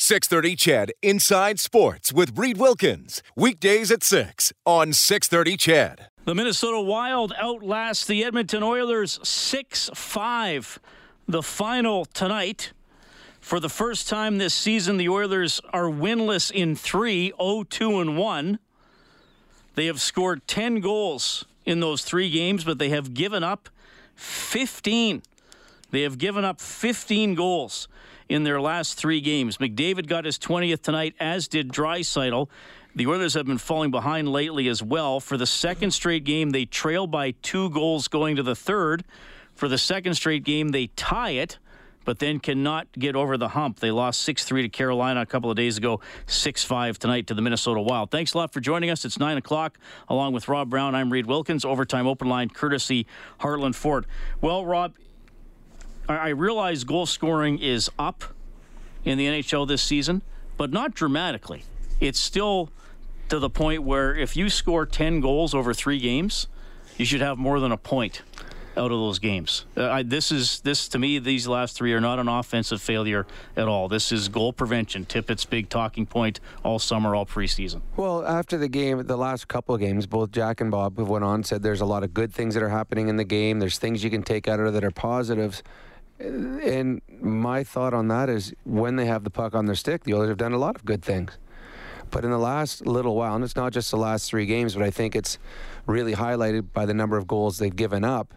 630 CHED Inside Sports with Reed Wilkins. Weekdays at 6 on 630 CHED. The Minnesota Wild outlast the Edmonton Oilers 6 5. The final tonight. For the first time this season, the Oilers are winless in three, 0 2 and 1. They have scored 10 goals in those three games, but they have given up 15. They have given up 15 goals in their last three games. McDavid got his 20th tonight, as did Draisaitl. The Oilers have been falling behind lately as well. For the second straight game, they trail by two goals going to the third. For the second straight game, they tie it, but then cannot get over the hump. They lost 6 3 to Carolina a couple of days ago, 6 5 tonight to the Minnesota Wild. Thanks a lot for joining us. It's 9 o'clock. Along with Rob Brown, I'm Reed Wilkins. Overtime open line courtesy Heartland Ford. Well, Rob, I realize goal scoring is up in the NHL this season, but not dramatically. It's still to the point where if you score 10 goals over three games, you should have more than a point out of those games. Uh, I, this is this to me. These last three are not an offensive failure at all. This is goal prevention. Tippett's big talking point all summer, all preseason. Well, after the game, the last couple of games, both Jack and Bob have went on said there's a lot of good things that are happening in the game. There's things you can take out of it that are positives. And my thought on that is when they have the puck on their stick, the Oilers have done a lot of good things. But in the last little while, and it's not just the last three games, but I think it's really highlighted by the number of goals they've given up.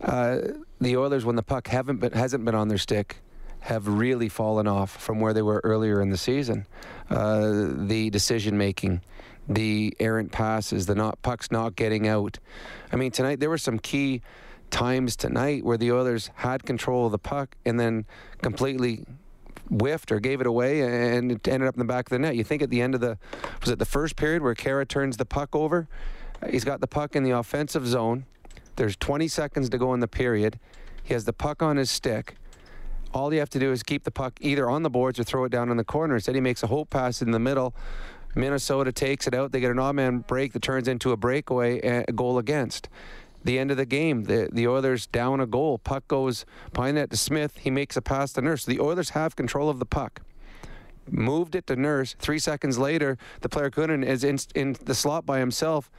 Uh, the Oilers, when the puck haven't been, hasn't been on their stick, have really fallen off from where they were earlier in the season. Uh, the decision making, the errant passes, the not pucks not getting out. I mean, tonight there were some key times tonight where the Oilers had control of the puck and then completely whiffed or gave it away and it ended up in the back of the net. You think at the end of the was it the first period where Khaira turns the puck over? He's got the puck in the offensive zone. There's 20 seconds to go in the period. He has the puck on his stick. All you have to do is keep the puck either on the boards or throw it down in the corner. Instead, he makes a hope pass in the middle. Minnesota takes it out. They get an odd man break that turns into a breakaway, eh, a goal against the end of the game. The the Oilers down a goal. Puck goes behind net to Smith. He makes a pass to Nurse. The Oilers have control of the puck. Moved it to Nurse. Three seconds later, the player couldn't is in, in the slot by himself,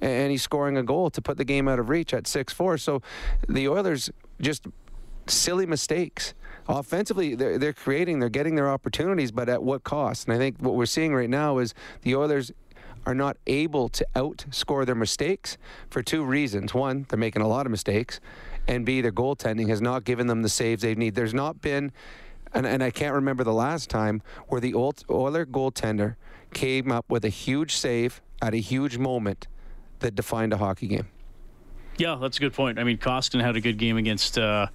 and he's scoring a goal to put the game out of reach at six four. So, the Oilers just silly mistakes. Offensively, they're, they're creating, they're getting their opportunities, but at what cost? And I think what we're seeing right now is the Oilers are not able to outscore their mistakes for two reasons. One, they're making a lot of mistakes, and B, their goaltending has not given them the saves they need. There's not been, and, and I can't remember the last time where the old Oiler goaltender came up with a huge save at a huge moment that defined a hockey game. Yeah, that's a good point. I mean, Koskinen had a good game against uh,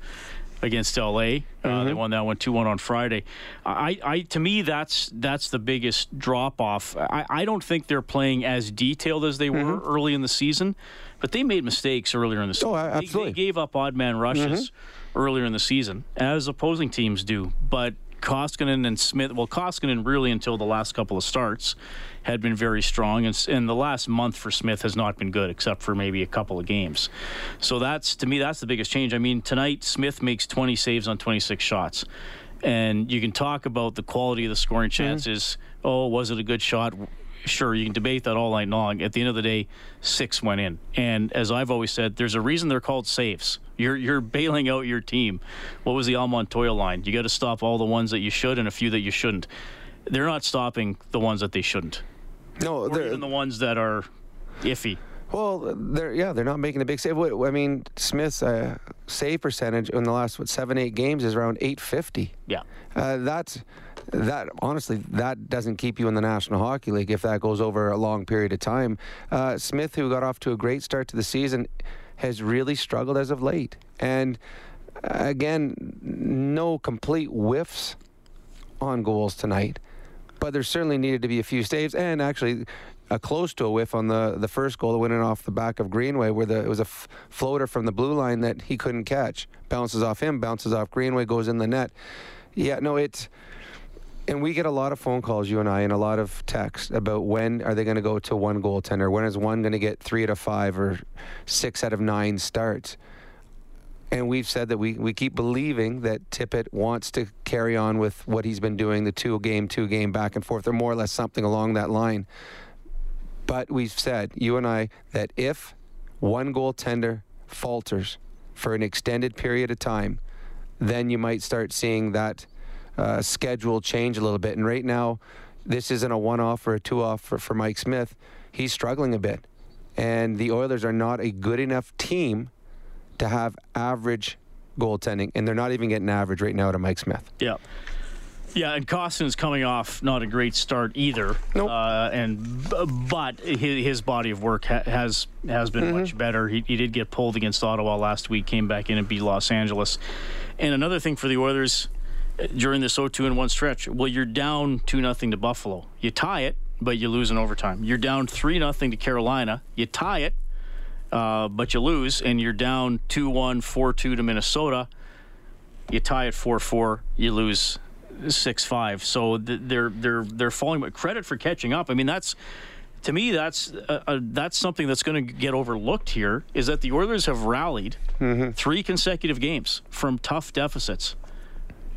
against LA. Uh, mm-hmm. They won that one two one on Friday. I, I to me that's that's the biggest drop off. I, I don't think they're playing as detailed as they mm-hmm. were early in the season, but they made mistakes earlier in the season. Oh, absolutely. They, they gave up odd man rushes mm-hmm. earlier in the season, as opposing teams do. But Koskinen and Smith, well, Koskinen really until the last couple of starts had been very strong, and, and the last month for Smith has not been good, except for maybe a couple of games. So that's to me that's the biggest change. I mean, tonight Smith makes 20 saves on 26 shots, and you can talk about the quality of the scoring mm-hmm. chances. Mm-hmm. Oh, was it a good shot? Sure, you can debate that all night long. At the end of the day, six went in. And as I've always said, there's a reason they're called saves. You're you're bailing out your team. What was the Al Montoya line? You got to stop all the ones that you should and a few that you shouldn't. They're not stopping the ones that they shouldn't. No, they're even the ones that are iffy. Well, they're yeah, they're not making a big save. I mean, Smith's uh, save percentage in the last what seven eight games is around 850. Yeah, uh, that's that honestly that doesn't keep you in the National Hockey League if that goes over a long period of time. Uh, Smith, who got off to a great start to the season, has really struggled as of late, and uh, again, no complete whiffs on goals tonight, but there certainly needed to be a few saves and actually a close to a whiff on the, the first goal that went in off the back of Greenway, where the, it was a f- floater from the blue line that he couldn't catch. Bounces off him, bounces off Greenway, goes in the net. Yeah, no, it's. And we get a lot of phone calls, you and I, and a lot of text about when are they going to go to one goaltender? When is one going to get three out of five or six out of nine starts? And we've said that we, we keep believing that Tippett wants to carry on with what he's been doing, the two game, two game back and forth, or more or less something along that line. But we've said, you and I, that if one goaltender falters for an extended period of time, then you might start seeing that uh, schedule change a little bit. And right now, this isn't a one off or a two off for, for Mike Smith. He's struggling a bit. And the Oilers are not a good enough team to have average goaltending. And they're not even getting average right now to Mike Smith. Yeah. Yeah, and Koskinen's coming off not a great start either. Nope. Uh, and but his, his body of work ha- has has been mm-hmm. much better. He, he did get pulled against Ottawa last week, came back in and beat Los Angeles. And another thing for the Oilers during this 0-2 and 1 stretch, well, you're down 2 nothing to Buffalo. You tie it, but you lose in overtime. You're down 3 nothing to Carolina. You tie it, uh, but you lose, and you're down 2-1, 4-2 to Minnesota. You tie it 4-4. You lose six five. So they're they're they're falling. But credit for catching up. I mean, that's to me that's uh, uh, that's something that's going to get overlooked here. Is that the Oilers have rallied mm-hmm. three consecutive games from tough deficits.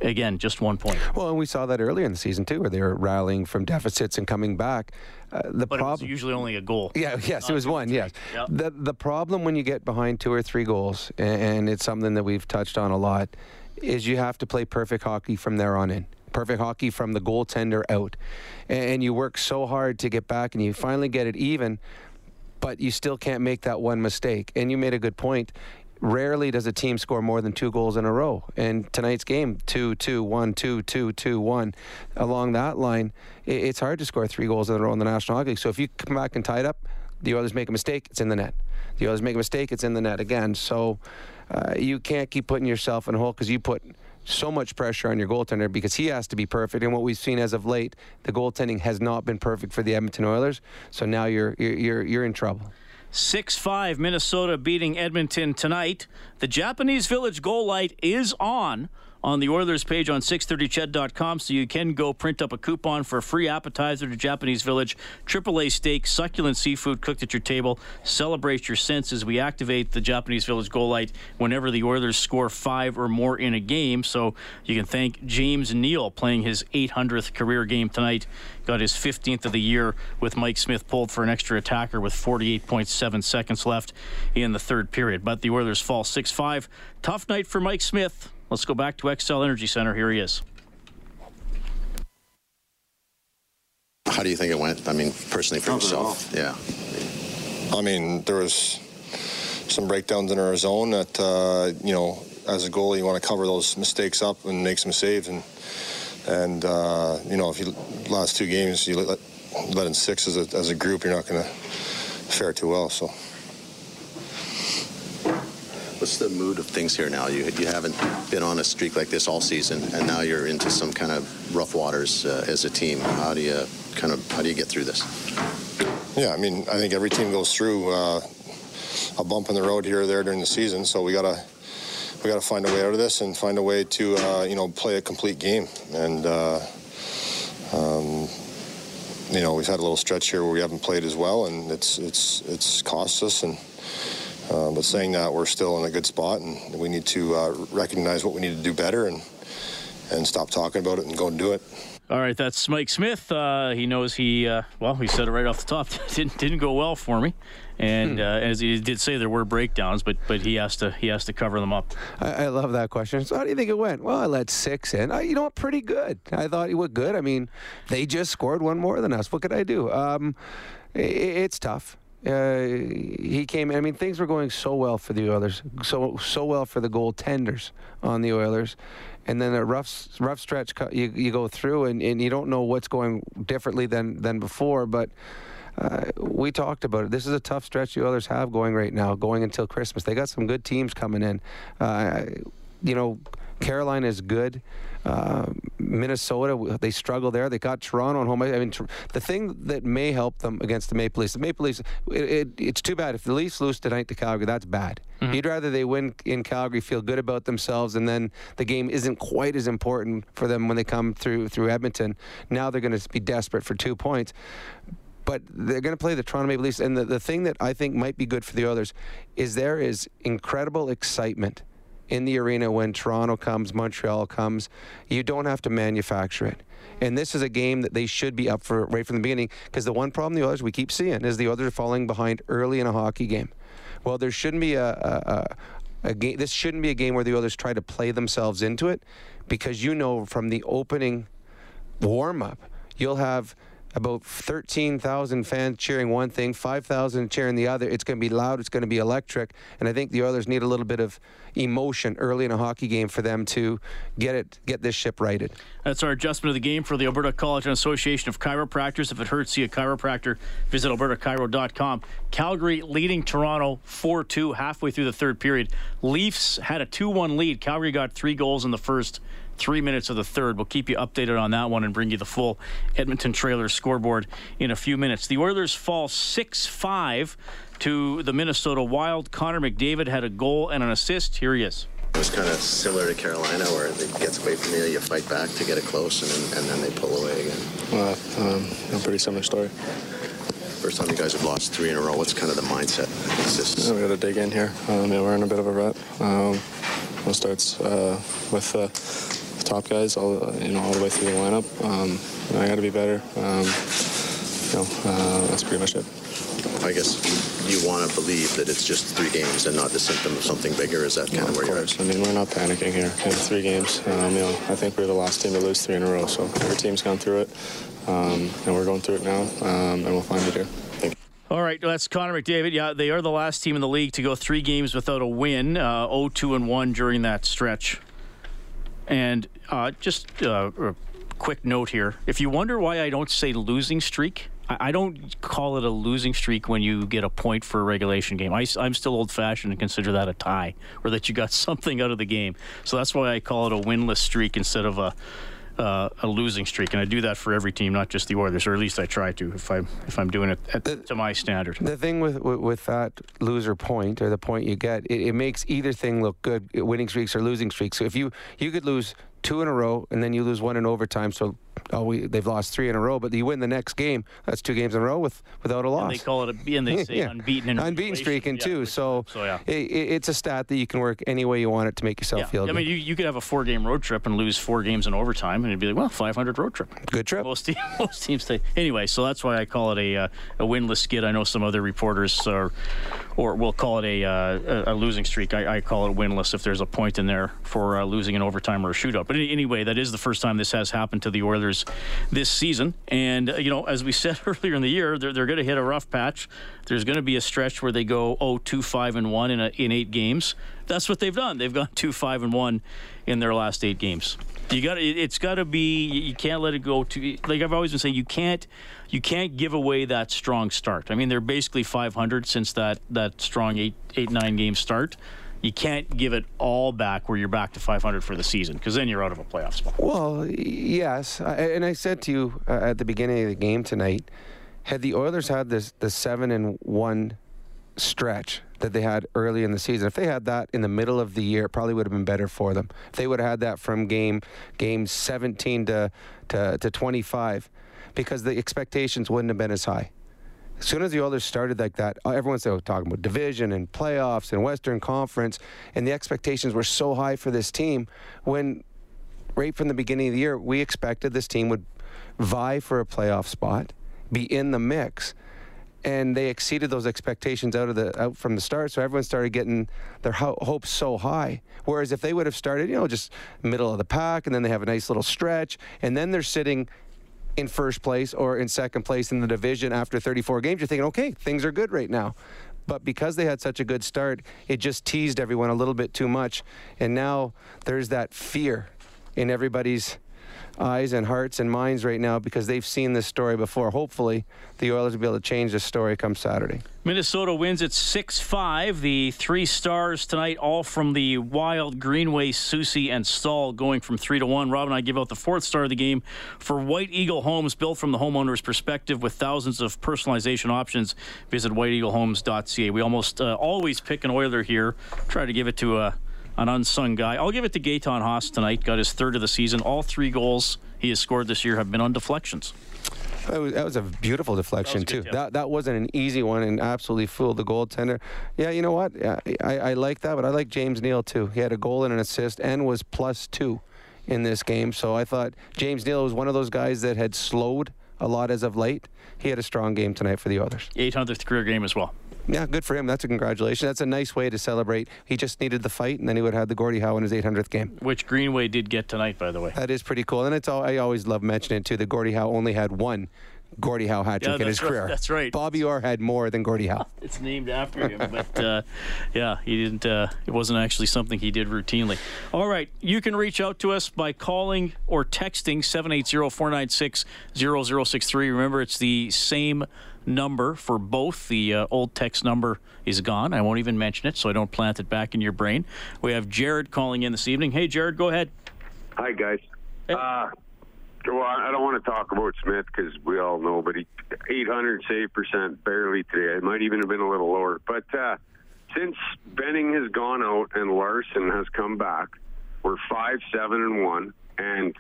Again, just one point. Well, and we saw that earlier in the season too, where they were rallying from deficits and coming back. Uh, the problem usually only a goal. Yeah, yes, it was one. Yes. Yep. The the problem when you get behind two or three goals, and it's something that we've touched on a lot is you have to play perfect hockey from there on in. Perfect hockey from the goaltender out. And you work so hard to get back and you finally get it even, but you still can't make that one mistake. And you made a good point. Rarely does a team score more than two goals in a row. And tonight's game, 2 2 1 2 2 2 1. Along that line, it's hard to score three goals in a row in the National Hockey League. So if you come back and tie it up, the Oilers make a mistake, it's in the net. The Oilers make a mistake, it's in the net again. So uh, you can't keep putting yourself in a hole because you put so much pressure on your goaltender because he has to be perfect. And what we've seen as of late, the goaltending has not been perfect for the Edmonton Oilers. So now you're you're you're in trouble. 6 5 Minnesota beating Edmonton tonight. The Japanese Village goal light is on on the Oilers page on 630ched.com so you can go print up a coupon for a free appetizer to Japanese Village, AAA steak, succulent seafood cooked at your table. Celebrate your senses. We activate the Japanese Village goal light whenever the Oilers score five or more in a game. So you can thank James Neal playing his 800th career game tonight. Got his 15th of the year with Mike Smith pulled for an extra attacker with 48.7 seconds left in the third period. But the Oilers fall 6 5. Tough night for Mike Smith. Let's go back to Xcel Energy Center. Here he is. How do you think it went? I mean, personally for yourself, yeah. I mean, there was some breakdowns in our zone that uh, you know, as a goalie, you want to cover those mistakes up and make some saves, and and uh, you know, if you last two games you let, let in six as a, as a group, you're not going to fare too well. So. What's the mood of things here now? You you haven't been on a streak like this all season, and now you're into some kind of rough waters uh, as a team. How do you kind of how do you get through this? Yeah, I mean, I think every team goes through uh, a bump in the road here or there during the season, so we gotta we gotta find a way out of this and find a way to uh, you know play a complete game. And uh, um, you know, we've had a little stretch here where we haven't played as well, and it's it's it's cost us and uh, but saying that, we're still in a good spot, and we need to uh, recognize what we need to do better and and stop talking about it and go and do it. All right, that's Mike Smith. Uh, he knows he uh, well, he said it right off the top. didn't didn't go well for me, and hmm. uh, as he did say, there were breakdowns, but but he has to he has to cover them up. I, I love that question. So how do you think it went? Well, I let six in. I, you know what? Pretty good. I thought he went good. I mean, they just scored one more than us. What could I do? Um, it, it's tough. Uh, he came. I mean, things were going so well for the Oilers, so so well for the goaltenders on the Oilers, and then a rough rough stretch you, you go through, and, and you don't know what's going differently than than before. But uh, we talked about it. This is a tough stretch the Oilers have going right now, going until Christmas. They got some good teams coming in. Uh, you know, Carolina is good. Uh, Minnesota, they struggle there. They got Toronto on home. I mean, the thing that may help them against the Maple Leafs, the Maple Leafs, it, it, it's too bad if the Leafs lose tonight to Calgary. That's bad. Mm-hmm. You'd rather they win in Calgary, feel good about themselves, and then the game isn't quite as important for them when they come through through Edmonton. Now they're going to be desperate for two points but they're going to play the Toronto Maple Leafs. And the, the thing that I think might be good for the Oilers is there is incredible excitement in the arena when Toronto comes, Montreal comes. You don't have to manufacture it. And this is a game that they should be up for right from the beginning because the one problem the Oilers we keep seeing is the are falling behind early in a hockey game. Well, there shouldn't be a, a, a, a game. This shouldn't be a game where the Oilers try to play themselves into it because you know from the opening warm up, you'll have about 13,000 fans cheering one thing, 5,000 cheering the other. It's going to be loud, it's going to be electric, and I think the Oilers need a little bit of emotion early in a hockey game for them to get it get this ship righted. That's our adjustment of the game for the Alberta College and Association of Chiropractors. If it hurts, see a chiropractor. Visit albertachiro.com. Calgary leading Toronto 4-2 halfway through the third period. Leafs had a 2-1 lead. Calgary got 3 goals in the first three minutes of the third. We'll keep you updated on that one and bring you the full Edmonton Trailer scoreboard in a few minutes. The Oilers fall 6 5 to the Minnesota Wild. Connor McDavid had a goal and an assist. Here he is. It was kind of similar to Carolina, where it gets away from you, you fight back to get it close, and then, and then they pull away again. Well, um, a pretty similar story. First time you guys have lost three in a row. What's kind of the mindset? It's just yeah, we got to dig in here. Um, yeah, we're in a bit of a rut. Um, it starts uh, with uh, top guys all you know all the way through the lineup. Um, I got to be better. Um, you know, uh, that's pretty much it. I guess you want to believe that it's just three games and not the symptom of something bigger. Is that kind of where you're at? I mean, we're not panicking here. In three games, um, you know, I think we're the last team to lose three in a row. So every team's gone through it, um, and we're going through it now, um, and we'll find it here. All right, that's Connor McDavid. Yeah, they are the last team in the league to go three games without a win, uh, 0-2 and 1 during that stretch. And uh, just uh, a quick note here: if you wonder why I don't say losing streak, I don't call it a losing streak when you get a point for a regulation game. I, am still old fashioned and consider that a tie, or that you got something out of the game. So that's why I call it a winless streak instead of a uh, a losing streak, and I do that for every team, not just the Oilers, or at least I try to if I'm if I'm doing it at, the, to my standard. The thing with, with, with that loser point or the point you get, it, it makes either thing look good, winning streaks or losing streaks. So if you you could lose two in a row and then you lose one in overtime, so oh, we, they've lost three in a row, but you win the next game. That's two games in a row with without a loss. And they call it a and they say yeah. unbeaten unbeaten streaking yeah, too. So, so yeah. It, it's a stat that you can work any way you want it to make yourself yeah. feel. Good. I mean, you, you could have a four game road trip and lose four games in overtime, and it'd be like, well, 500 road trip. Good trip. Most, teams, most teams say anyway. So that's why I call it a uh, a winless skid. I know some other reporters are, or we'll call it a uh, a losing streak. I, I, call it winless if there's a point in there for uh, losing an overtime or a shootout. But anyway, that is the first time this has happened to the Oilers this season. And, uh, you know, as we said earlier in the year, they're, they're going to hit a rough patch. There's going to be a stretch where they go, oh, 2 5 and 1 in, a, in eight games. That's what they've done. They've gone 2 5 and 1 in their last eight games. You got it's got to be you can't let it go to like I've always been saying you can't you can't give away that strong start. I mean they're basically 500 since that that strong 8 8 9 game start you can't give it all back where you're back to 500 for the season because then you're out of a playoff spot. Well, yes, and I said to you uh, at the beginning of the game tonight, had the Oilers had this the seven and one stretch that they had early in the season, if they had that in the middle of the year, it probably would have been better for them. If they would have had that from game game 17 to to, to 25, because the expectations wouldn't have been as high as soon as the Oilers started like that, uh, everyone's talking about division and playoffs and Western Conference, and the expectations were so high for this team. When right from the beginning of the year, we expected this team would vie for a playoff spot, be in the mix, and they exceeded those expectations out of the out from the start. So everyone started getting their ho- hopes so high. Whereas if they would have started, you know, just middle of the pack, and then they have a nice little stretch, and then they're sitting in first place or in second place in the division after 34 games, you're thinking, okay, things are good right now. But because they had such a good start, it just teased everyone a little bit too much. And now there's that fear in everybody's eyes and hearts and minds right now because they've seen this story before. Hopefully, the Oilers will be able to change this story come Saturday. Minnesota wins at 6 5. The three stars tonight, all from the Wild, Greenway, Soucy, and Staal, going from 3 to 1. Rob and I give out the fourth star of the game for White Eagle Homes, built from the homeowner's perspective with thousands of personalization options. Visit whiteeaglehomes.ca. We almost uh, always pick an Oiler here, try to give it to a, an unsung guy. I'll give it to Gaetan Haas tonight. Got his third of the season. All three goals he has scored this year have been on deflections. That was, that was a beautiful deflection That was good, too. yeah. That that wasn't an easy one and absolutely fooled the goaltender. Yeah, you know what? Yeah, I, I like that, but I like James Neal too. He had a goal and an assist and was plus two in this game. So I thought James Neal was one of those guys that had slowed a lot as of late. He had a strong game tonight for the others. 800th career game as well. Yeah, good for him. That's a congratulation. That's a nice way to celebrate. He just needed the fight, and then he would have had the Gordie Howe in his 800th game. Which Greenway did get tonight, by the way. That is pretty cool, and it's all I always love mentioning too. That Gordie Howe only had one Gordie Howe hat Yeah, trick in his right. career. That's right. Bobby Orr had more than Gordie Howe. It's named after him, but uh, yeah, he didn't. Uh, it wasn't actually something he did routinely. All right, you can reach out to us by calling or texting 780-496-0063. Remember, it's the same number for both. The uh, old text number is gone. I won't even mention it, so I don't plant it back in your brain. We have Jared calling in this evening. Hey, Jared, go ahead. Hi, guys. Hey. Uh, well, I don't want to talk about Smith because we all know, but he 800 save percent barely today. It might even have been a little lower. But uh, since Benning has gone out and Larsson has come back, we're five, seven, and one, and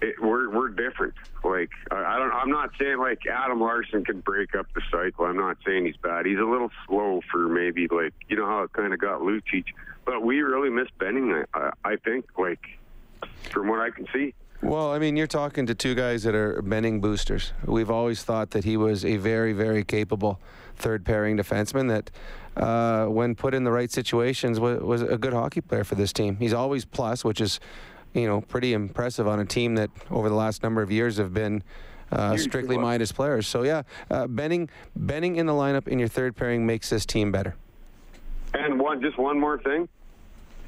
it, we're we're different. Like I, don't, I'm not saying like Adam Larsson can break up the cycle. I'm not saying he's bad. He's a little slow for maybe like you know how it kind of got Lucic, but we really miss Benning. I, I, I think like from what I can see. Well, I mean, you're talking to two guys that are Benning boosters. We've always thought that he was a very, very capable third pairing defenseman that, uh, when put in the right situations, was, was a good hockey player for this team. He's always plus, which is, you know, pretty impressive on a team that over the last number of years have been. Uh, strictly minus players. So yeah, uh, Benning, Benning in the lineup in your third pairing makes this team better. And one, just one more thing.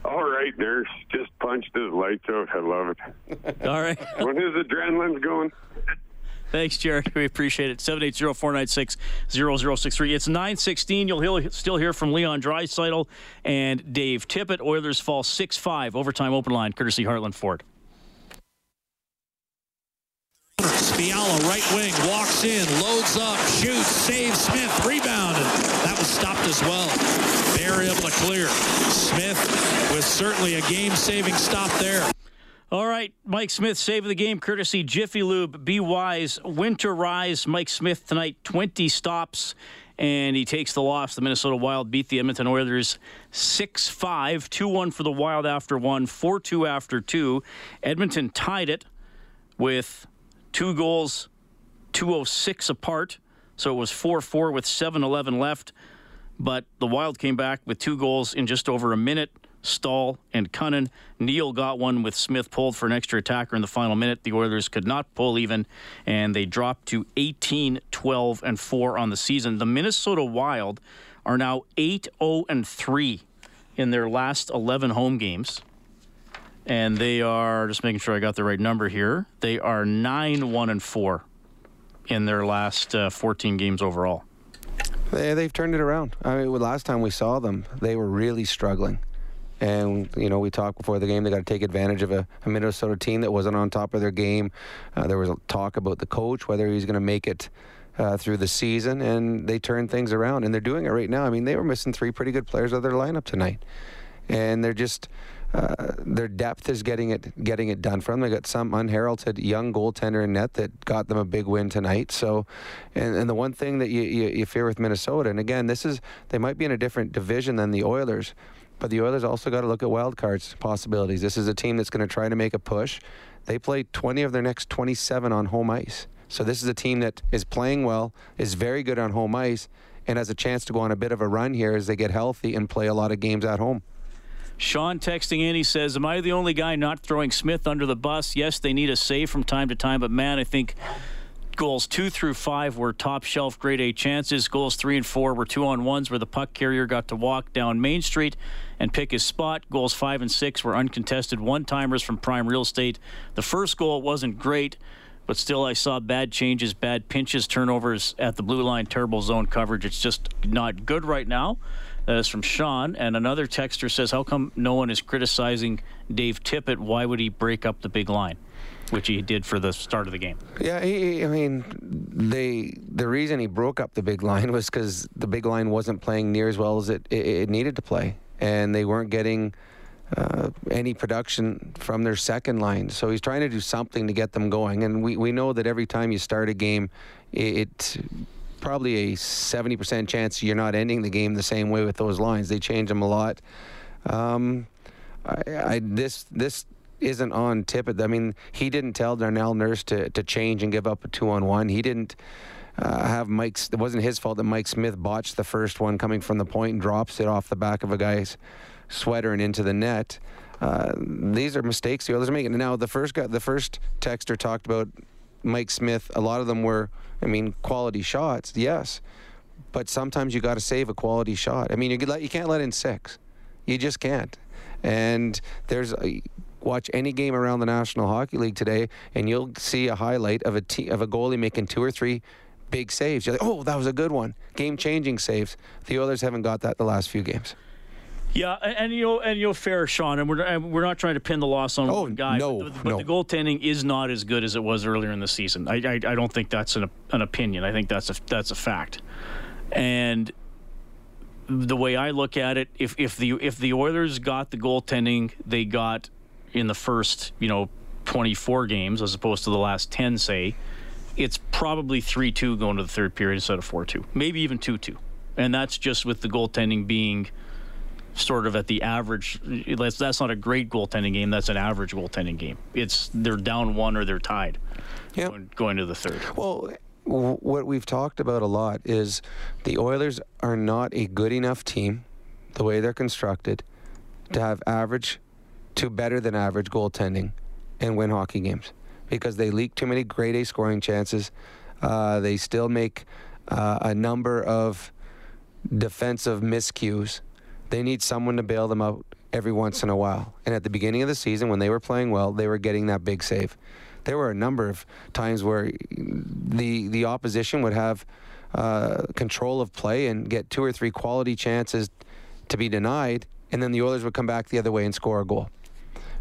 All right, Nurse, just punched his lights out. I love it. All right. when his adrenaline's going. Thanks, Jared. We appreciate it. 780-496-0063. It's 916. You'll hear, still hear from Leon Draisaitl and Dave Tippett. Oilers fall 6-5. Overtime open line, courtesy Heartland Ford. Fiala, right wing, walks in, loads up, shoots, saves Smith, rebound, and that was stopped as well. They're able to clear. Smith with certainly a game-saving stop there. All right, Mike Smith, save of the game, courtesy Jiffy Lube. Be wise. Winter rise. Mike Smith tonight, 20 stops, and he takes the loss. The Minnesota Wild beat the Edmonton Oilers 6 5, 2 1 for the Wild after one, 4 2 after two. Edmonton tied it with two goals, 206 apart. So it was 4 4 with 7 11 left. But the Wild came back with two goals in just over a minute. Staal and Kunin. Neal got one with Smith pulled for an extra attacker in the final minute. The Oilers could not pull even, and they dropped to 18, 12, and 4 on the season. The Minnesota Wild are now 8 0 and 3 in their last 11 home games. And they are, just making sure I got the right number here, they are 9 1 and 4 in their last uh, 14 games overall. They, they've turned it around. I mean, last time we saw them, they were really struggling. And, you know, we talked before the game, they got to take advantage of a, a Minnesota team that wasn't on top of their game. Uh, there was a talk about the coach, whether he's going to make it uh, through the season, and they turned things around. And they're doing it right now. I mean, they were missing three pretty good players of their lineup tonight. And they're just. Uh, their depth is getting it getting it done for them. They got some unheralded young goaltender in net that got them a big win tonight. So, and, and the one thing that you, you, you fear with Minnesota, and again, this is they might be in a different division than the Oilers, but the Oilers also got to look at wild cards possibilities. This is a team that's going to try to make a push. They play 20 of their next 27 on home ice. So this is a team that is playing well, is very good on home ice, and has a chance to go on a bit of a run here as they get healthy and play a lot of games at home. Sean texting in, he says, Am I the only guy not throwing Smith under the bus? Yes, they need a save from time to time, but man, I think Goals two through five were top shelf grade A chances. Goals three and four were two on ones where the puck carrier got to walk down Main Street and pick his spot. Goals five and six were uncontested one timers from prime real estate. The first goal wasn't great, but still I saw bad changes, bad pinches, turnovers at the blue line, terrible zone coverage. It's just not good right now. That is from Sean. And another texter says, How come no one is criticizing Dave Tippett? Why would he break up the big line? Which he did for the start of the game. Yeah, he, I mean, they the reason he broke up the big line was because the big line wasn't playing near as well as it, it, it needed to play, and they weren't getting uh, any production from their second line. So he's trying to do something to get them going. And we, we know that every time you start a game, it, probably a 70% chance you're not ending the game the same way with those lines. They change them a lot. Um, I, I, this this isn't on Tippett. I mean, he didn't tell Darnell Nurse to, to change and give up a two on one. He didn't uh, have Mike's. It wasn't his fault that Mike Smith botched the first one coming from the point and drops it off the back of a guy's sweater and into the net. Uh, these are mistakes the Oilers are making. Now, the first guy, the first texter talked about Mike Smith. A lot of them were, I mean, quality shots, yes, but sometimes you got to save a quality shot. I mean, you, let, you can't let in six. You just can't. And there's a, watch any game around the National Hockey League today, and you'll see a highlight of a of a goalie making two or three big saves. You're like, oh, that was a good one, game-changing saves. The Oilers haven't got that the last few games. Yeah, and, you know, and you know, fair, Sean, and we're and we're not trying to pin the loss on oh, one guy. No, but, the, no. the goaltending is not as good as it was earlier in the season. I I, I don't think that's an an opinion. I think that's a that's a fact. And the way I look at it, if if the if the Oilers got the goaltending they got in the first, you know, 24 games as opposed to the last 10, say, it's probably 3 2 going to the third period instead of 4 2, maybe even 2 2. And that's just with the goaltending being sort of at the average. That's, that's not a great goaltending game. That's an average goaltending game. It's they're down one or they're tied yep. going, going to the third. Well, what we've talked about a lot is the Oilers are not a good enough team, the way they're constructed, to have average to better than average goaltending and win hockey games because they leak too many grade A scoring chances. Uh, they still make uh, a number of defensive miscues. They need someone to bail them out every once in a while. And at the beginning of the season, when they were playing well, they were getting that big save. There were a number of times where the the opposition would have uh, control of play and get two or three quality chances to be denied, and then the Oilers would come back the other way and score a goal.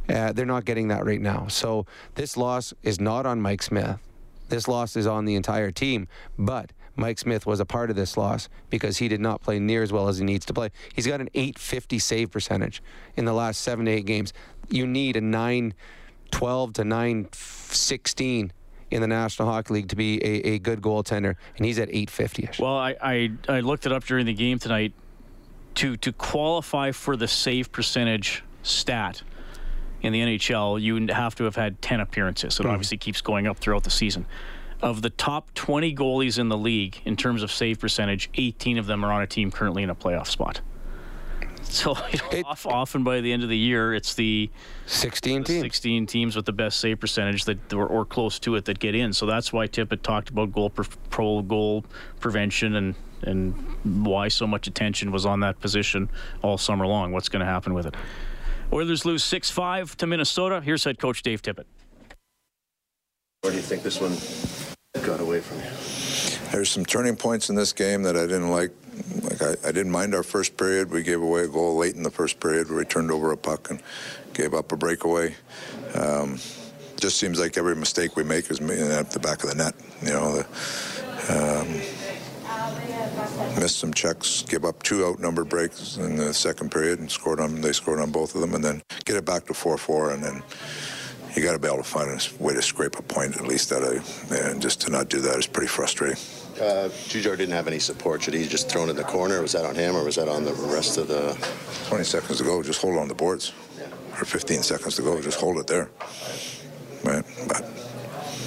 Uh, they're not getting that right now. So this loss is not on Mike Smith. This loss is on the entire team. But Mike Smith was a part of this loss because he did not play near as well as he needs to play. He's got an 850 save percentage in the last seven to eight games. You need a 912 to 916 in the National Hockey League to be a, a good goaltender, and he's at 850ish. Well, I, I, I looked it up during the game tonight. To to qualify for the save percentage stat in the NHL, you have to have had 10 appearances. It mm. obviously keeps going up throughout the season. Of the top 20 goalies in the league in terms of save percentage, 18 of them are on a team currently in a playoff spot. So you know, it, off, often by the end of the year, it's the 16 the teams, 16 teams with the best save percentage that or, or, close to it that get in. So that's why Tippett talked about goal pro, pro goal prevention and and why so much attention was on that position all summer long. What's going to happen with it? Oilers lose 6 5 to Minnesota. Here's head coach Dave Tippett. Where do you think this one got away from you? There's some turning points in this game that I didn't like. Like I, I didn't mind our first period. We gave away a goal late in the first period. We turned over a puck and gave up a breakaway. Um, just seems like every mistake we make is at the back of the net. You know, the, um, missed some checks, give up two outnumbered breaks in the second period, and scored on. They scored on both of them, and then get it back to four-four, and then you got to be able to find a way to scrape a point at least out of, and just to not do that is pretty frustrating. Uh, didn't have any support. Should he just thrown it in the corner? Was that on him, or was that on the rest of the? 20 seconds to go. Just hold on the boards. Yeah. Or 15 seconds to go. Just hold it there. Right, but.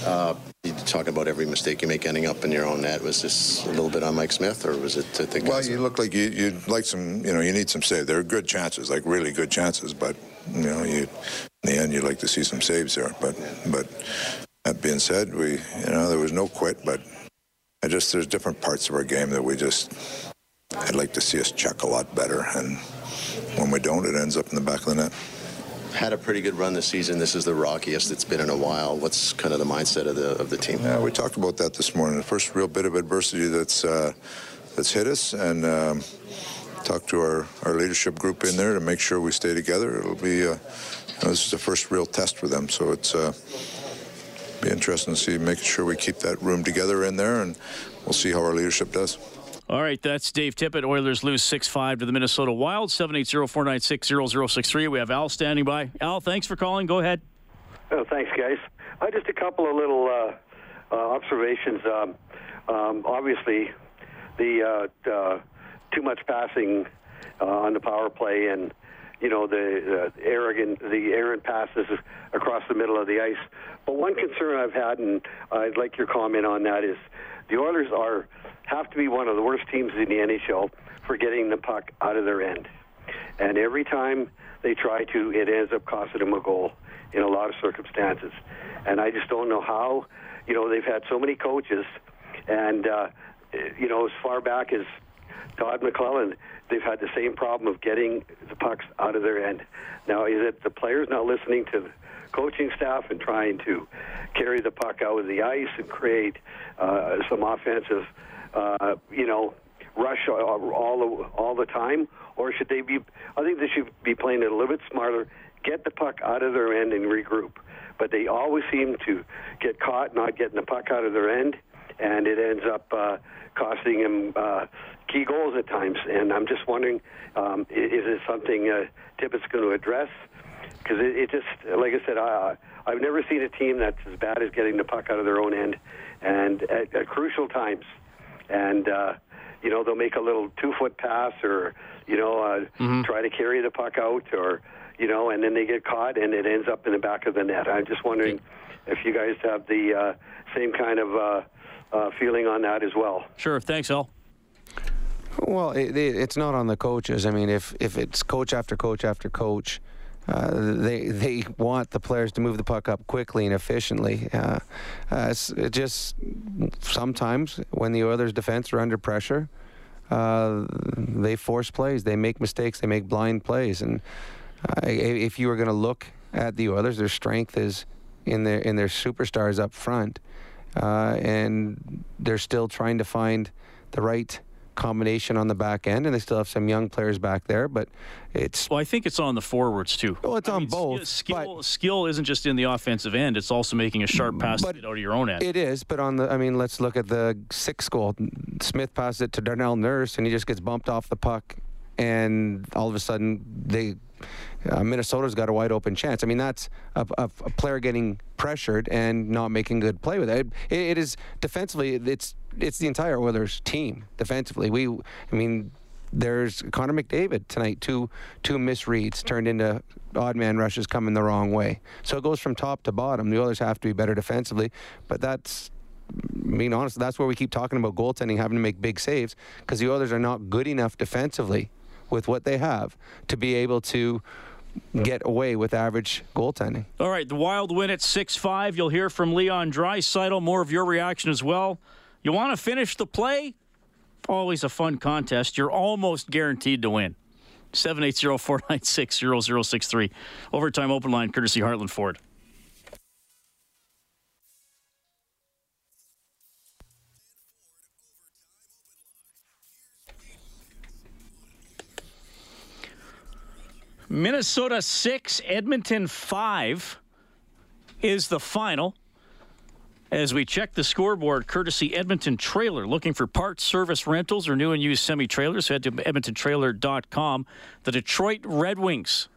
Uh, you talk about every mistake you make ending up in your own net. Was this a little bit on Mike Smith, or was it to think? Well, you look like you you like some. You know, you need some save. There are good chances, like really good chances, but you know, you in the end, you'd like to see some saves there. But but That being said, we, you know, there was no quit, but I just, there's different parts of our game that we just, I'd like to see us check a lot better. And when we don't, it ends up in the back of the net. Had a pretty good run this season. This is the rockiest it's been in a while. What's kind of the mindset of the of the team? Yeah, we talked about that this morning. The first real bit of adversity that's uh, that's hit us, and um, talked to our, our leadership group in there to make sure we stay together. It'll be uh, you know, this is the first real test for them, so it's uh, be interesting to see making sure we keep that room together in there, and we'll see how our leadership does. All right, that's Dave Tippett. Oilers lose 6 5 to the Minnesota Wild, 780 496 0063. We have Al standing by. Al, thanks for calling. Go ahead. Oh, thanks, guys. Uh, just a couple of little uh, uh, observations. Um, um, obviously, the uh, uh, too much passing uh, on the power play and you know the uh, arrogant the errant passes across the middle of the ice. But one concern I've had, and I'd like your comment on that, is the Oilers are have to be one of the worst teams in the NHL for getting the puck out of their end. And every time they try to, it ends up costing them a goal in a lot of circumstances. And I just don't know how. You know, they've had so many coaches, and uh, you know, as far back as Todd McLellan, they've had the same problem of getting the pucks out of their end. Now, is it the players not listening to coaching staff and trying to carry the puck out of the ice and create uh, some offensive, uh, you know, rush all the, all the time, or should they be? I think they should be playing it a little bit smarter. Get the puck out of their end and regroup. But they always seem to get caught not getting the puck out of their end, and it ends up uh, costing them uh, key goals at times. And I'm just wondering, um, is, is it something uh, Tippett's going to address? Because it, it just, like I said, I, I've never seen a team that's as bad as getting the puck out of their own end, and at, at crucial times. And uh, you know they'll make a little two-foot pass, or you know uh, mm-hmm. try to carry the puck out, or you know, and then they get caught, and it ends up in the back of the net. I'm just wondering if you guys have the uh, same kind of uh, uh, feeling on that as well. Sure. Thanks, Al. Well, it, it, it's not on the coaches. I mean, if if it's coach after coach after coach, uh, they they want the players to move the puck up quickly and efficiently. Uh, uh, it just sometimes when the Oilers' defense are under pressure, uh, they force plays, they make mistakes, they make blind plays, and uh, if you were going to look at the Oilers, their strength is in their in their superstars up front, uh, and they're still trying to find the right combination on the back end, and they still have some young players back there. But it's well, I think it's on the forwards too. Well, it's I on mean, both. Skill, skill isn't just in the offensive end; it's also making a sharp pass out of your own end. It is, but on the, I mean, let's look at the sixth goal. Smith passes it to Darnell Nurse, and he just gets bumped off the puck, and all of a sudden they uh, Minnesota's got a wide open chance. I mean, that's a, a, a, player getting pressured and not making good play with it. it. It is defensively, it's it's the entire Oilers team defensively. We, I mean, there's Connor McDavid tonight. Two two misreads turned into odd man rushes coming the wrong way. So it goes from top to bottom. The Oilers have to be better defensively, but that's. I mean, honestly, that's where we keep talking about goaltending, having to make big saves, because the Oilers are not good enough defensively with what they have to be able to get away with average goaltending. All right, the Wild win at 6 5. You'll hear from Leon Draisaitl. More of your reaction as well. You want to finish the play? Always a fun contest. You're almost guaranteed to win. 780 496 0063. Overtime open line, courtesy Heartland Ford. Minnesota 6, Edmonton 5 is the final. As we check the scoreboard, courtesy Edmonton Trailer, looking for parts, service, rentals, or new and used semi trailers, head to EdmontonTrailer.com. The Detroit Red Wings,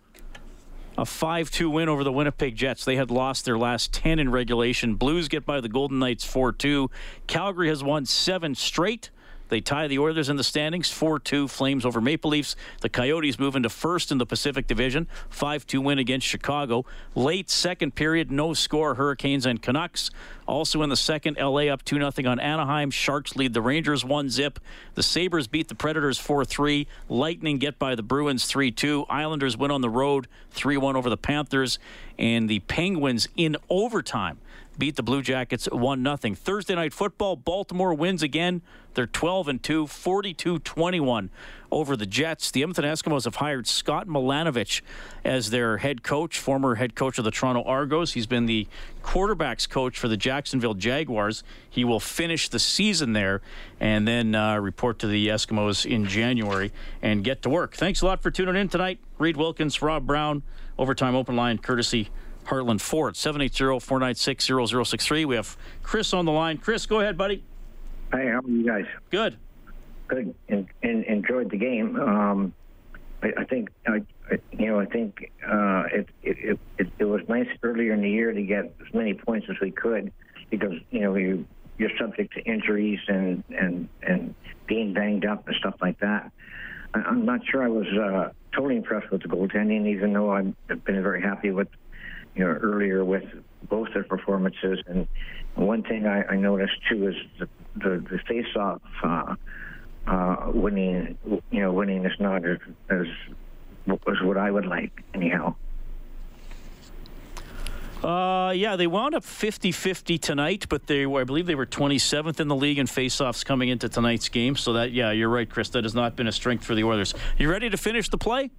a 5 2 win over the Winnipeg Jets. They had lost their last 10 in regulation. Blues get by the Golden Knights 4 2. Calgary has won seven straight. They tie the Oilers in the standings 4 2 Flames over Maple Leafs. The Coyotes move into first in the Pacific Division 5 2 win against Chicago. Late second period, no score Hurricanes and Canucks. Also in the second, LA up 2 0 on Anaheim. Sharks lead the Rangers 1 zip. The Sabres beat the Predators 4 3. Lightning get by the Bruins 3 2. Islanders win on the road 3 1 over the Panthers. And the Penguins in overtime beat the Blue Jackets 1 0. Thursday night football, Baltimore wins again. They're 12 and 2, 42 21 over the Jets. The Edmonton Eskimos have hired Scott Milanovich as their head coach, former head coach of the Toronto Argos. He's been the quarterbacks coach for the Jacksonville Jaguars. He will finish the season there and then uh, report to the Eskimos in January and get to work. Thanks a lot for tuning in tonight. Reed Wilkins, Rob Brown, Overtime Open Line, courtesy Heartland Ford, 780-496-0063. We have Chris on the line. Chris, go ahead, buddy. Hey, how are you guys? Good. Good. And, and enjoyed the game. Um, I, I think, I, you know, I think uh, it, it, it, it was nice earlier in the year to get as many points as we could because, you know, you, you're subject to injuries and, and, and being banged up and stuff like that. I, I'm not sure I was uh, totally impressed with the goaltending, even though I've been very happy with, you know, earlier with both their performances. And one thing I, I noticed too is the, the, the face-off uh, uh, winning, you know, winning is not as, as was what I would like anyhow. Uh, yeah, they wound up 50-50 tonight, but they were, I believe they were 27th in the league in faceoffs coming into tonight's game. So that, yeah, you're right, Chris. That has not been a strength for the Oilers. You ready to finish the play?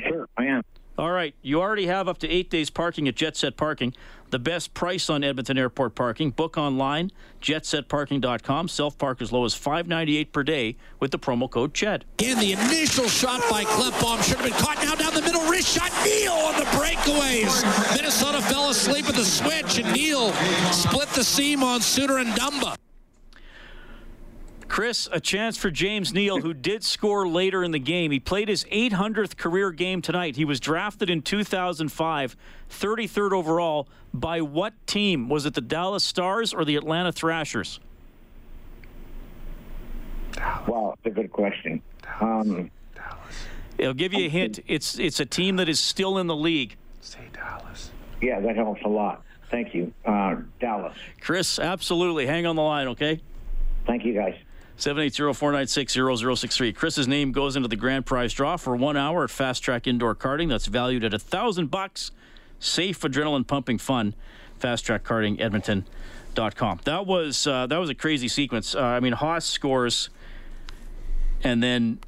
Sure, I am. All right. You already have up to eight days parking at Jet Set Parking. The best price on Edmonton Airport parking. Book online, jetsetparking.com. Self park as low as five ninety eight per day with the promo code CHED. In the initial shot by Klefbom should have been caught now down the middle. Wrist shot. Neal on the breakaways. Minnesota fell asleep at the switch, and Neal split the seam on Suter and Dumba. Chris, a chance for James Neal, who did score later in the game. He played his 800th career game tonight. He was drafted in 2005, 33rd overall. By what team? Was it the Dallas Stars or the Atlanta Thrashers? Wow, that's a good question. Um, It'll give you a hint. It's it's a team that is still in the league. Say Dallas. Yeah, that helps a lot. Thank you, uh, Dallas. Chris, absolutely. Hang on the line, okay? Thank you, guys. 780-496-0063. Chris's name goes into the grand prize draw for one hour at Fast Track Indoor Karting. That's valued at a thousand bucks. Safe, adrenaline pumping fun. Fast Track Karting Edmonton.com. That was uh, that was a crazy sequence. Uh, I mean, Haas scores, and then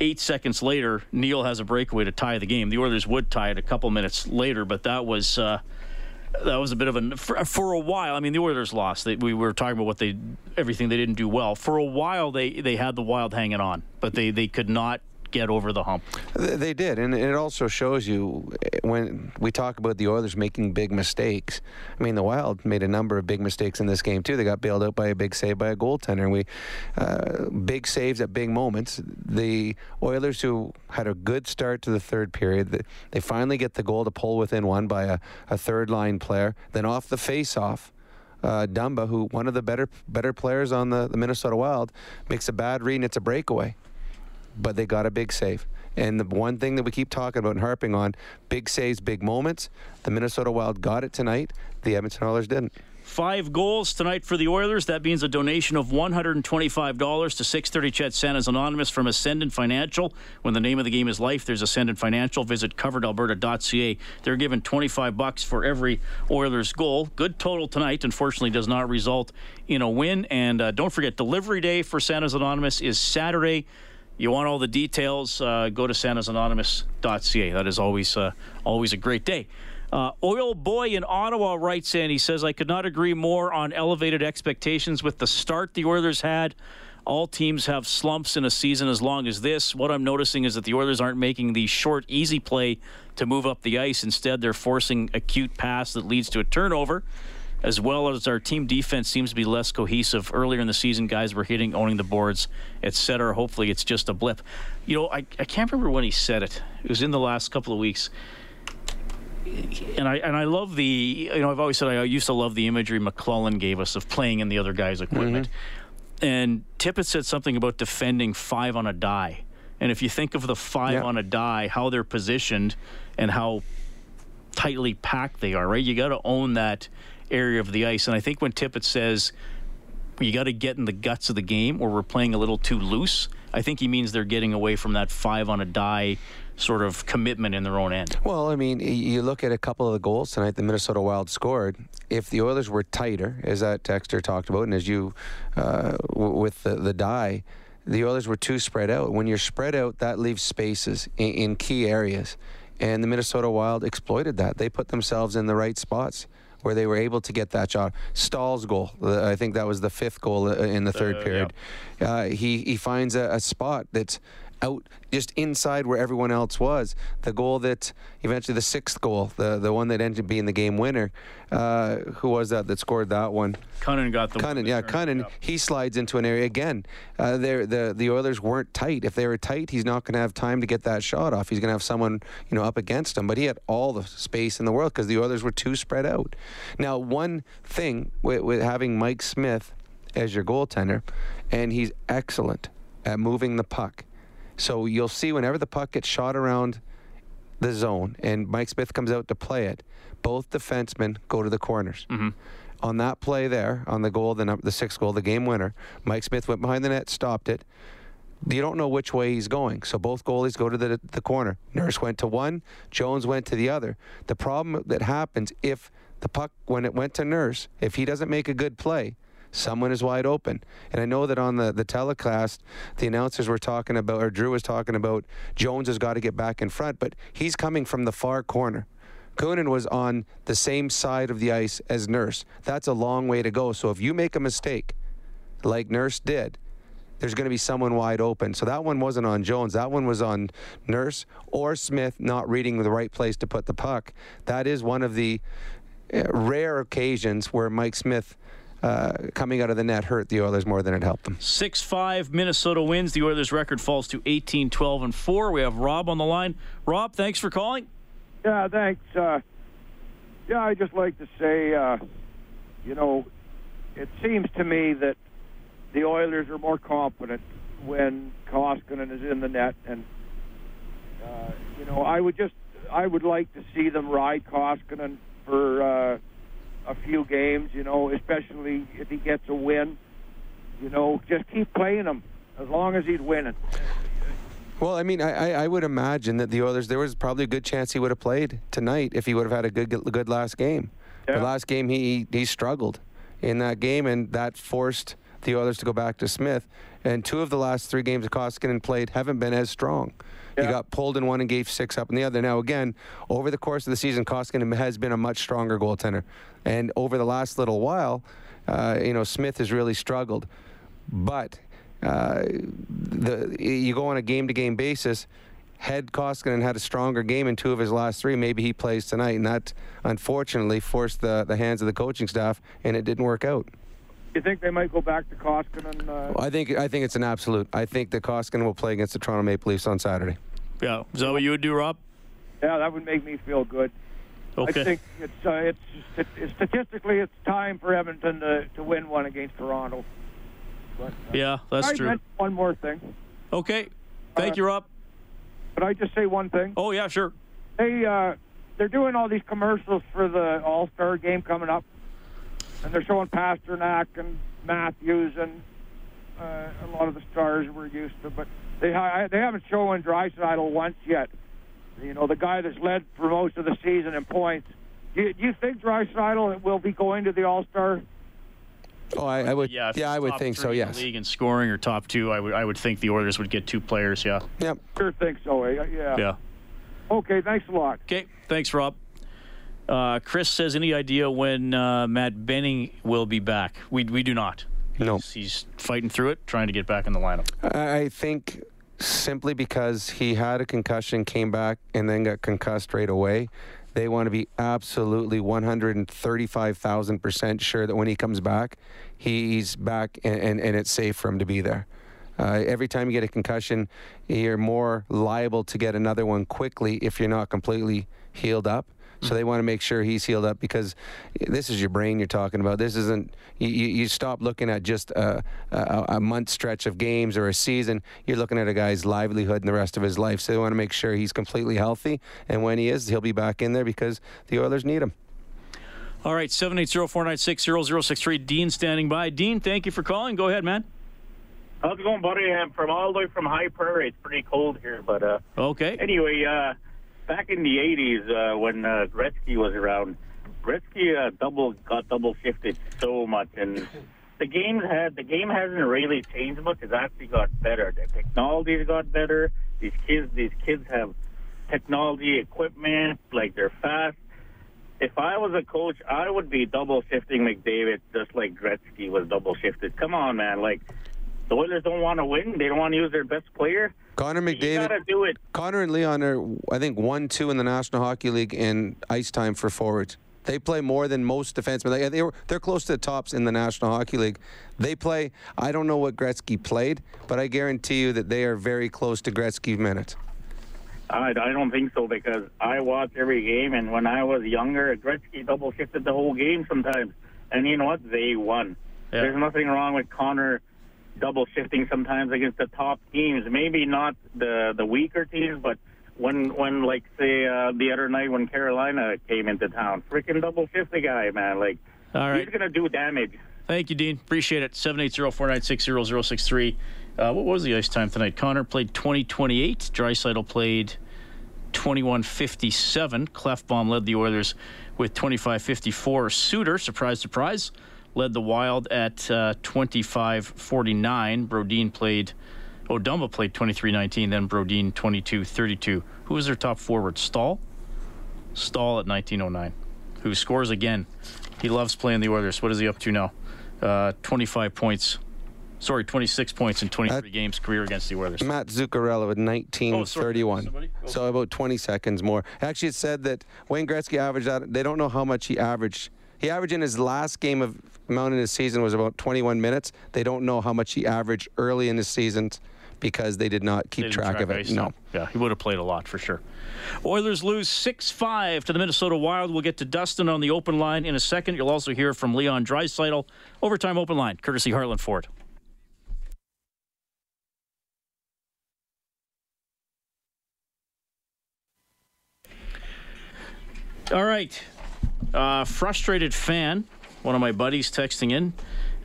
eight seconds later, Neal has a breakaway to tie the game. The Oilers would tie it a couple minutes later, but that was. Uh, that was a bit of a for, for a while. I mean, the Oilers lost. They, we were talking about what they everything they didn't do well. For a while, they they had the Wild hanging on, but they they could not get over the hump. They did, and it also shows you eh, when we talk about the Oilers making big mistakes. I mean, the Wild made a number of big mistakes in this game too. They got bailed out by a big save by a goaltender. And we uh, big saves at big moments. The Oilers, who had a good start to the third period, they finally get the goal to pull within one by a, a third line player. Then off the face-off. Uh, Dumba, who one of the better better players on the, the Minnesota Wild, makes a bad read and it's a breakaway but they got a big save. And the one thing that we keep talking about and harping on big saves, big moments. The Minnesota Wild got it tonight. The Edmonton Oilers didn't. Five goals tonight for the Oilers. That means a donation of $125 to 630 CHED Santa's Anonymous from Ascendant Financial. When the name of the game is life, there's Ascendant Financial. Visit coveredalberta.ca. They're given 25 bucks for every Oilers goal. Good total tonight. Unfortunately, does not result in a win. And uh, don't forget, delivery day for Santa's Anonymous is Saturday. You want all the details? Uh, go to santasanonymous.ca. That is always uh, always a great day. Uh, Oil Boy in Ottawa writes in. He says, "I could not agree more on elevated expectations with the start the Oilers had. All teams have slumps in a season as long as this. What I'm noticing is that the Oilers aren't making the short, easy play to move up the ice. Instead, they're forcing a cute pass that leads to a turnover." As well as our team defense seems to be less cohesive. Earlier in the season, guys were hitting, owning the boards, etc. Hopefully, it's just a blip. You know, I, I can't remember when he said it. It was in the last couple of weeks. And I and I love the you know I've always said I used to love the imagery McLellan gave us of playing in the other guy's equipment. Mm-hmm. And Tippett said something about defending five on a die. And if you think of the five yeah. on a die, how they're positioned and how tightly packed they are, right? You got to own that area of the ice. And I think when Tippett says you got to get in the guts of the game or we're playing a little too loose, I think he means they're getting away from that five on a die sort of commitment in their own end. Well, I mean, you look at a couple of the goals tonight the Minnesota Wild scored. if the Oilers were tighter, as that texter talked about, and as you uh, with the, the die, the Oilers were too spread out. When you're spread out, that leaves spaces in, in key areas. And the Minnesota Wild exploited that. They put themselves in the right spots where they were able to get that shot. Staal's goal, uh, I think that was the fifth goal uh, in the third Uh, period. Uh, he he finds a, a spot that's out just inside where everyone else was. The goal that eventually the sixth goal, the the one that ended up being the game winner. Uh, who was that that scored that one? Kunin got the Kunin, yeah, Kunin. He slides into an area again. Uh, there, the the Oilers weren't tight. If they were tight, he's not going to have time to get that shot off. He's going to have someone, you know, up against him. But he had all the space in the world because the Oilers were too spread out. Now, one thing with, with having Mike Smith as your goaltender, and he's excellent at moving the puck. So you'll see whenever the puck gets shot around the zone and Mike Smith comes out to play it, both defensemen go to the corners. Mm-hmm. On that play there, on the goal, the, num- the sixth goal, the game winner, Mike Smith went behind the net, stopped it. You don't know which way he's going, so both goalies go to the, the corner. Nurse went to one, Jones went to the other. The problem that happens if the puck, when it went to Nurse, if he doesn't make a good play, someone is wide open. And I know that on the, the telecast, the announcers were talking about, or Drew was talking about, Jones has got to get back in front, but he's coming from the far corner. Kunin was on the same side of the ice as Nurse. That's a long way to go. So if you make a mistake, like Nurse did, there's going to be someone wide open. So that one wasn't on Jones. That one was on Nurse or Smith not reading the right place to put the puck. That is one of the uh, rare occasions where Mike Smith uh, coming out of the net hurt the Oilers more than it helped them. 6 5 Minnesota wins. The Oilers' record falls to 18 12 and 4. We have Rob on the line. Rob, thanks for calling. Yeah, thanks. Uh, yeah, I just like to say, uh, you know, it seems to me that the Oilers are more confident when Koskinen is in the net, and uh, you know, I would just, I would like to see them ride Koskinen for uh, a few games. You know, especially if he gets a win. You know, just keep playing him as long as he's winning. Well, I mean, I, I, would imagine that the Oilers, there was probably a good chance he would have played tonight if he would have had a good good last game. The last game, he, he struggled in that game, and that forced the Oilers to go back to Smith. And two of the last three games Koskinen played haven't been as strong. He got pulled in one and gave six up in the other. Now, again, over the course of the season, Koskinen has been a much stronger goaltender. And over the last little while, uh, you know, Smith has really struggled. But uh, the you go on a game-to-game basis. Had Koskinen had a stronger game in two of his last three, maybe he plays tonight, and that unfortunately forced the, the hands of the coaching staff, and it didn't work out. You think they might go back to Koskinen? Uh, I think I think it's an absolute. I think that Koskinen will play against the Toronto Maple Leafs on Saturday. Yeah, is that what you would do, Rob? Yeah, that would make me feel good. Okay. I think it's uh, it's, it's statistically it's time for Edmonton to, to win one against Toronto. But, uh, Yeah, that's I true. One more thing. Okay. Thank Uh, you, Rob. Could I just say one thing? Oh yeah, sure. Hey, uh, they're doing all these commercials for the All Star game coming up, and they're showing Pastrnak and Matthews and uh, a lot of the stars we're used to, but they ha- they haven't shown Draisaitl once yet. You know, the guy that's led for most of the season in points. Do you, do you think Draisaitl will be going to the All Star? Oh, I, I would. Yeah, Yeah, I would think so. Yes. league in scoring or top two, I would I would think the Oilers would get two players. Yeah. Yep. Sure think so. Eh? Yeah. Yeah. Okay. Thanks a lot. Okay. Thanks, Rob. Uh, Chris says, any idea when uh, Matt Benning will be back? We we do not. No. He's, he's fighting through it, trying to get back in the lineup. I think simply because he had a concussion, came back, and then got concussed right away. They want to be absolutely 135,000% sure that when he comes back, he's back and, and, and it's safe for him to be there. Uh, every time you get a concussion, you're more liable to get another one quickly if you're not completely healed up. So they want to make sure he's healed up because this is your brain you're talking about. This isn't. You, you you stop looking at just a, a, a month stretch of games or a season. You're looking at a guy's livelihood and the rest of his life. So they want to make sure he's completely healthy. And when he is, he'll be back in there because the Oilers need him. All right, 780-496-0063. Dean standing by. Dean, thank you for calling. Go ahead, man. How's it going, buddy? I'm from all the way from High Prairie. It's pretty cold here, but uh, Okay. anyway, uh, back in the '80s uh, when uh, Gretzky was around, Gretzky uh, double got double shifted so much, and the game had the game hasn't really changed much. It's actually got better. The technology's got better. These kids, these kids have technology, equipment, like they're fast. If I was a coach, I would be double shifting McDavid just like Gretzky was double shifted. Come on, man! Like the Oilers don't want to win. They don't want to use their best player. Connor McDavid. You gotta do it. Connor and Leon are, I think, one two in the National Hockey League in ice time for forwards. They play more than most defensemen. Like, they were, they're close to the tops in the National Hockey League. They play. I don't know what Gretzky played, but I guarantee you that they are very close to Gretzky minutes. I, I don't think so because I watch every game, and when I was younger, Gretzky double shifted the whole game sometimes, and you know what? They won. Yeah. There's nothing wrong with Connor double shifting sometimes against the top teams. Maybe not the the weaker teams, but when when like say uh, the other night when Carolina came into town, freaking double shift the guy, man. Like All right. he's gonna do damage. Thank you, Dean. Appreciate it. 780-496-0063. Uh, what was the ice time tonight? Connor played 20-28. Draisaitl played 21-57. Klefbom led the Oilers with 25-54. Suter, surprise, surprise, led the Wild at uh, 25-49. Brodin played... Oh, Dumba played 23-19, then Brodin 22-32. Who was their top forward? Staal? Staal at 1909, who scores again. He loves playing the Oilers. What is he up to now? Uh, 25 points. Sorry, 26 points in 23 games career against the Oilers. Matt Zuccarello at 1931. so about 20 seconds more. Actually, it said that Wayne Gretzky averaged out. They don't know how much he averaged. He averaged in his last game of amount in his season was about 21 minutes. They don't know how much he averaged early in his seasons because they did not keep didn't track, of it. No. Yeah, he would have played a lot for sure. Oilers lose 6 5 to the Minnesota Wild. We'll get to Dustin on the open line in a second. You'll also hear from Leon Draisaitl. Overtime open line, courtesy Heartland Ford. All right. Uh, frustrated fan, one of my buddies texting in,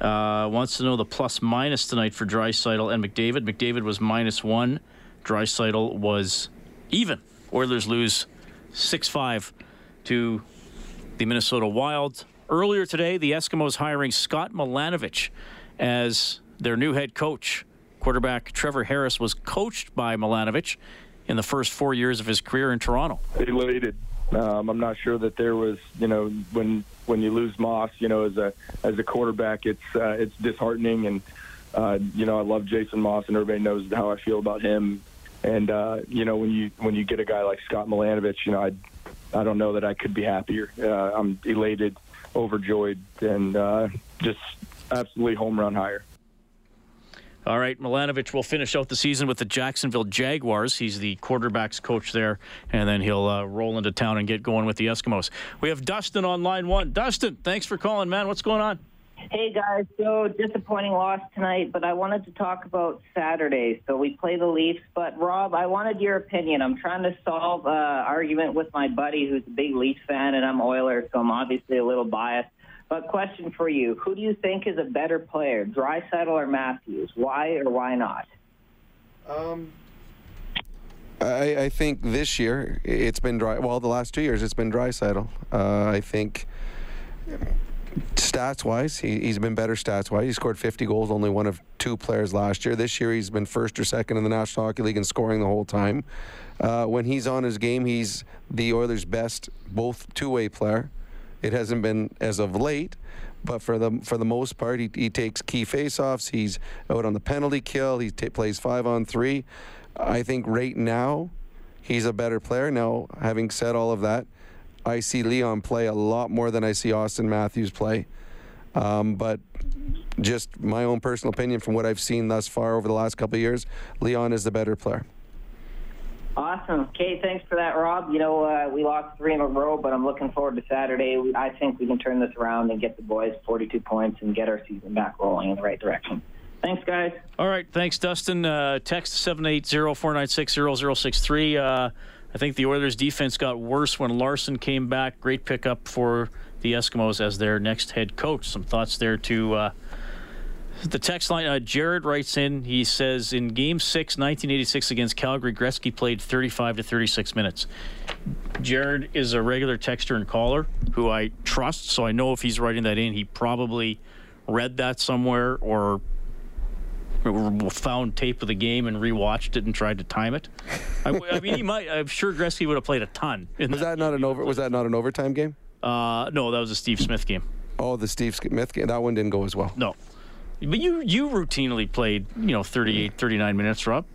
uh, wants to know the plus minus tonight for Draisaitl and McDavid. McDavid was minus one. Draisaitl was even. Oilers lose 6 5 to the Minnesota Wild. Earlier today, the Eskimos hiring Scott Milanovich as their new head coach. Quarterback Trevor Harris was coached by Milanovich in the first four years of his career in Toronto. elated. Um, I'm not sure that there was, you know, when when you lose Maas, you know, as a as a quarterback, it's uh, it's disheartening, and uh, you know, I love Jason Maas, and everybody knows how I feel about him. And uh, you know, when you when you get a guy like Scott Milanovich, you know, I I don't know that I could be happier. Uh, I'm elated, overjoyed, and uh, just absolutely home run hire. All right, Milanovich will finish out the season with the Jacksonville Jaguars. He's the quarterback's coach there, and then he'll uh, roll into town and get going with the Eskimos. We have Dustin on line one. Dustin, thanks for calling, man. What's going on? Hey guys, so disappointing loss tonight, but I wanted to talk about Saturday. So we play the Leafs, but Rob, I wanted your opinion. I'm trying to solve an argument with my buddy who's a big Leafs fan, and I'm Oilers, so I'm obviously a little biased. But question for you: Who do you think is a better player, Draisaitl or Matthews? Why or why not? Um, I, I think this year it's been dry. Well, the last two years it's been Draisaitl. Uh, I think stats wise, he, he's been better stats wise. He scored 50 goals, only one of two players last year. This year he's been first or second in the National Hockey League in scoring the whole time. Uh, when he's on his game, he's the Oilers' best both two way player. It hasn't been as of late, but for the for the most part, he, he takes key faceoffs. He's out on the penalty kill. He ta plays five on three. I think right now, he's a better player. Now, having said all of that, I see Leon play a lot more than I see Austin Matthews play. Um, but just my own personal opinion from what I've seen thus far over the last couple years, Leon is the better player. Awesome. Okay, thanks for that, Rob. You know, uh, we lost three in a row, but I'm looking forward to Saturday. We, I think we can turn this around and get the boys 42 points and get our season back rolling in the right direction. Thanks, guys. All right, thanks, Dustin. Uh, text 780-496-0063. Uh, I think the Oilers' defense got worse when Larsson came back. Great pickup for the Eskimos as their next head coach. Some thoughts there to uh, The text line, uh, Jared writes in, he says, in game six, 1986 against Calgary, Gretzky played 35 to 36 minutes. Jared is a regular texter and caller who I trust, so I know if he's writing that in, he probably read that somewhere or found tape of the game and rewatched it and tried to time it. I, I mean, he might. I'm sure Gretzky would have played a ton. Was that, that not an over? Was that not an overtime game? Uh, no, that was a Steve Smith game. Oh, the Steve Smith game. That one didn't go as well. No, but you you routinely played you know 38, 39 minutes, Rob.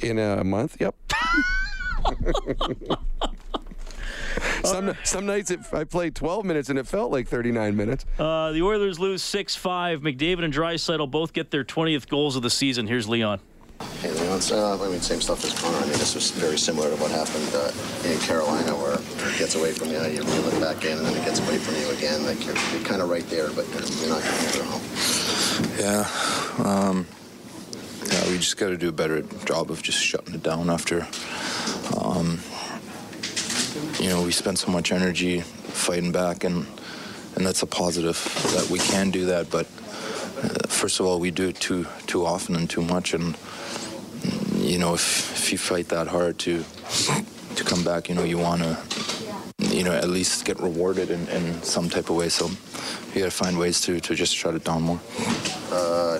In a month, yep. some some nights it, I played 12 minutes and it felt like 39 minutes. Uh, the Oilers lose 6-5. McDavid and Draisaitl both get their 20th goals of the season. Here's Leon. Hey, Leon, uh, I mean, same stuff as Connor. I mean, this was very similar to what happened uh, in Carolina, where it gets away from you, you reel it back in, and then it gets away from you again. Like you're, you're kind of right there, but you're, you're not getting it home. Yeah. Um, yeah, we just got to do a better job of just shutting it down after. Um, you know, we spent so much energy fighting back, and and that's a positive that we can do that. But uh, first of all, we do it too too often and too much, and you know, if if you fight that hard to to come back, you know, you want to you know at least get rewarded in, in some type of way. So you got to find ways to to just shut it down more. Uh,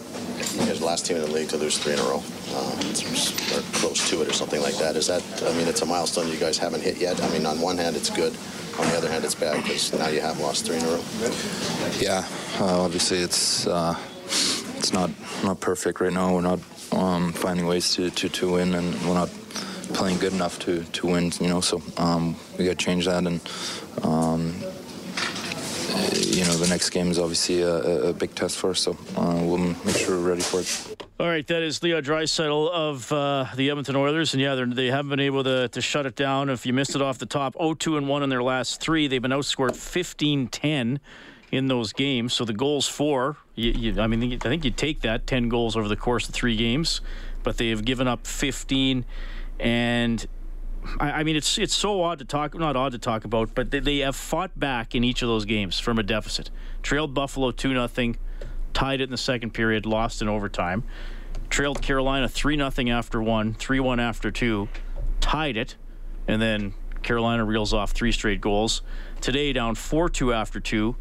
you guys, last team in the league to lose three in a row, uh, or close to it, or something like that. Is that? I mean, it's a milestone you guys haven't hit yet. I mean, on one hand, it's good. On the other hand, it's bad because now you have lost three in a row. Yeah, uh, obviously it's uh, it's not not perfect right now. We're not um, finding ways to, to, to win, and we're not playing good enough to, to win. You know, so um, we got to change that, and um, you know, the next game is obviously a, a big test for us. So uh, we'll make sure we're ready for it. All right, that is Leo Draisaitl of uh, the Edmonton Oilers, and yeah, they haven't been able to, to shut it down. If you missed it off the top, 0-2 and one in their last three. They've been outscored 15-10 in those games. So the goals for, you, you, I mean, I think you take that 10 goals over the course of three games, but they have given up 15. And I, I mean, it's it's so odd to talk, not odd to talk about, but they, they have fought back in each of those games from a deficit. Trailed Buffalo 2 0, tied it in the second period, lost in overtime. Trailed Carolina 3 0 after one, 3 1 after two, tied it, and then Carolina reels off three straight goals. Today, down 4 2 after two,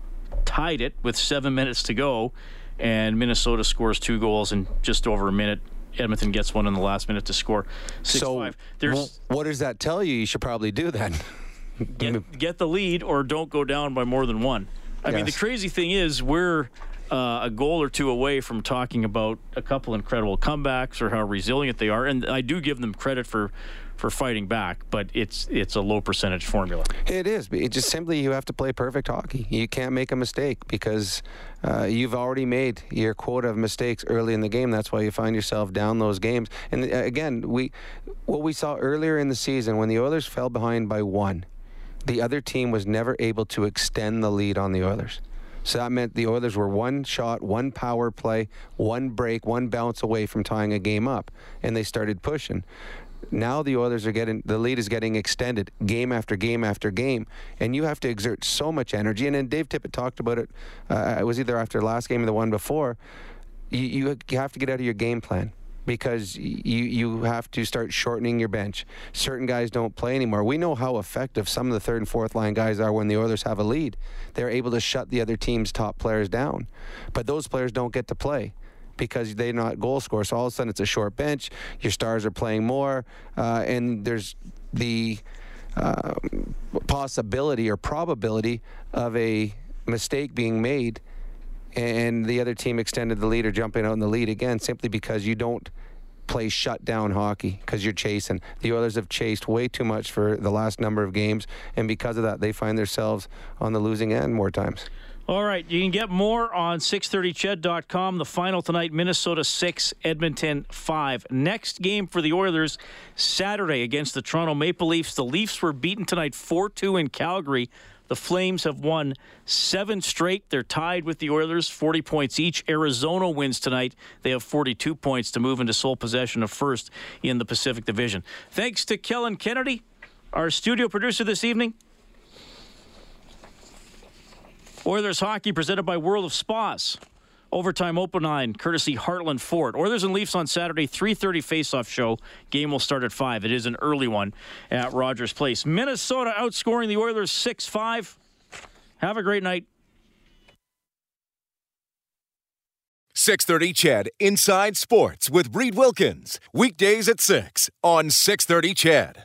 tied it with seven minutes to go, and Minnesota scores two goals in just over a minute. Edmonton gets one in the last minute to score six so five. There's what does that tell you? You should probably do that. get, get the lead or don't go down by more than one. I yes. mean, the crazy thing is we're uh, a goal or two away from talking about a couple incredible comebacks or how resilient they are, and I do give them credit for for fighting back, but it's it's a low percentage formula. It is. It just simply you have to play perfect hockey. You can't make a mistake because uh, you've already made your quota of mistakes early in the game. That's why you find yourself down those games. And uh, again, we what we saw earlier in the season when the Oilers fell behind by one, the other team was never able to extend the lead on the Oilers. So that meant the Oilers were one shot, one power play, one break, one bounce away from tying a game up, and they started pushing now the Oilers are getting the lead is getting extended game after game after game, and you have to exert so much energy. And then Dave Tippett talked about it. Uh, it was either after last game or the one before. You, you have to get out of your game plan because you you have to start shortening your bench. Certain guys don't play anymore. We know how effective some of the third and fourth line guys are when the Oilers have a lead. They're able to shut the other team's top players down, but those players don't get to play because they're not goal scorers. So all of a sudden it's a short bench. Your stars are playing more, uh, and there's the uh, possibility or probability of a mistake being made, and the other team extended the lead or jumping out in the lead again simply because you don't play shutdown hockey because you're chasing. The Oilers have chased way too much for the last number of games, and because of that, they find themselves on the losing end more times. All right, you can get more on 630ched.com. The final tonight Minnesota 6, Edmonton 5. Next game for the Oilers Saturday against the Toronto Maple Leafs. The Leafs were beaten tonight 4 2 in Calgary. The Flames have won seven straight. They're tied with the Oilers, 40 points each. Arizona wins tonight. They have 42 points to move into sole possession of first in the Pacific Division. Thanks to Kellen Kennedy, our studio producer this evening. Oilers hockey presented by World of Spas. Overtime open line, courtesy Heartland Ford. Oilers and Leafs on Saturday, 3.30 face-off show. Game will start at 5. It is an early one at Rogers Place. Minnesota outscoring the Oilers 6-5. Have a great night. 630 CHED Inside Sports with Reid Wilkins. Weekdays at 6 on 630 CHED.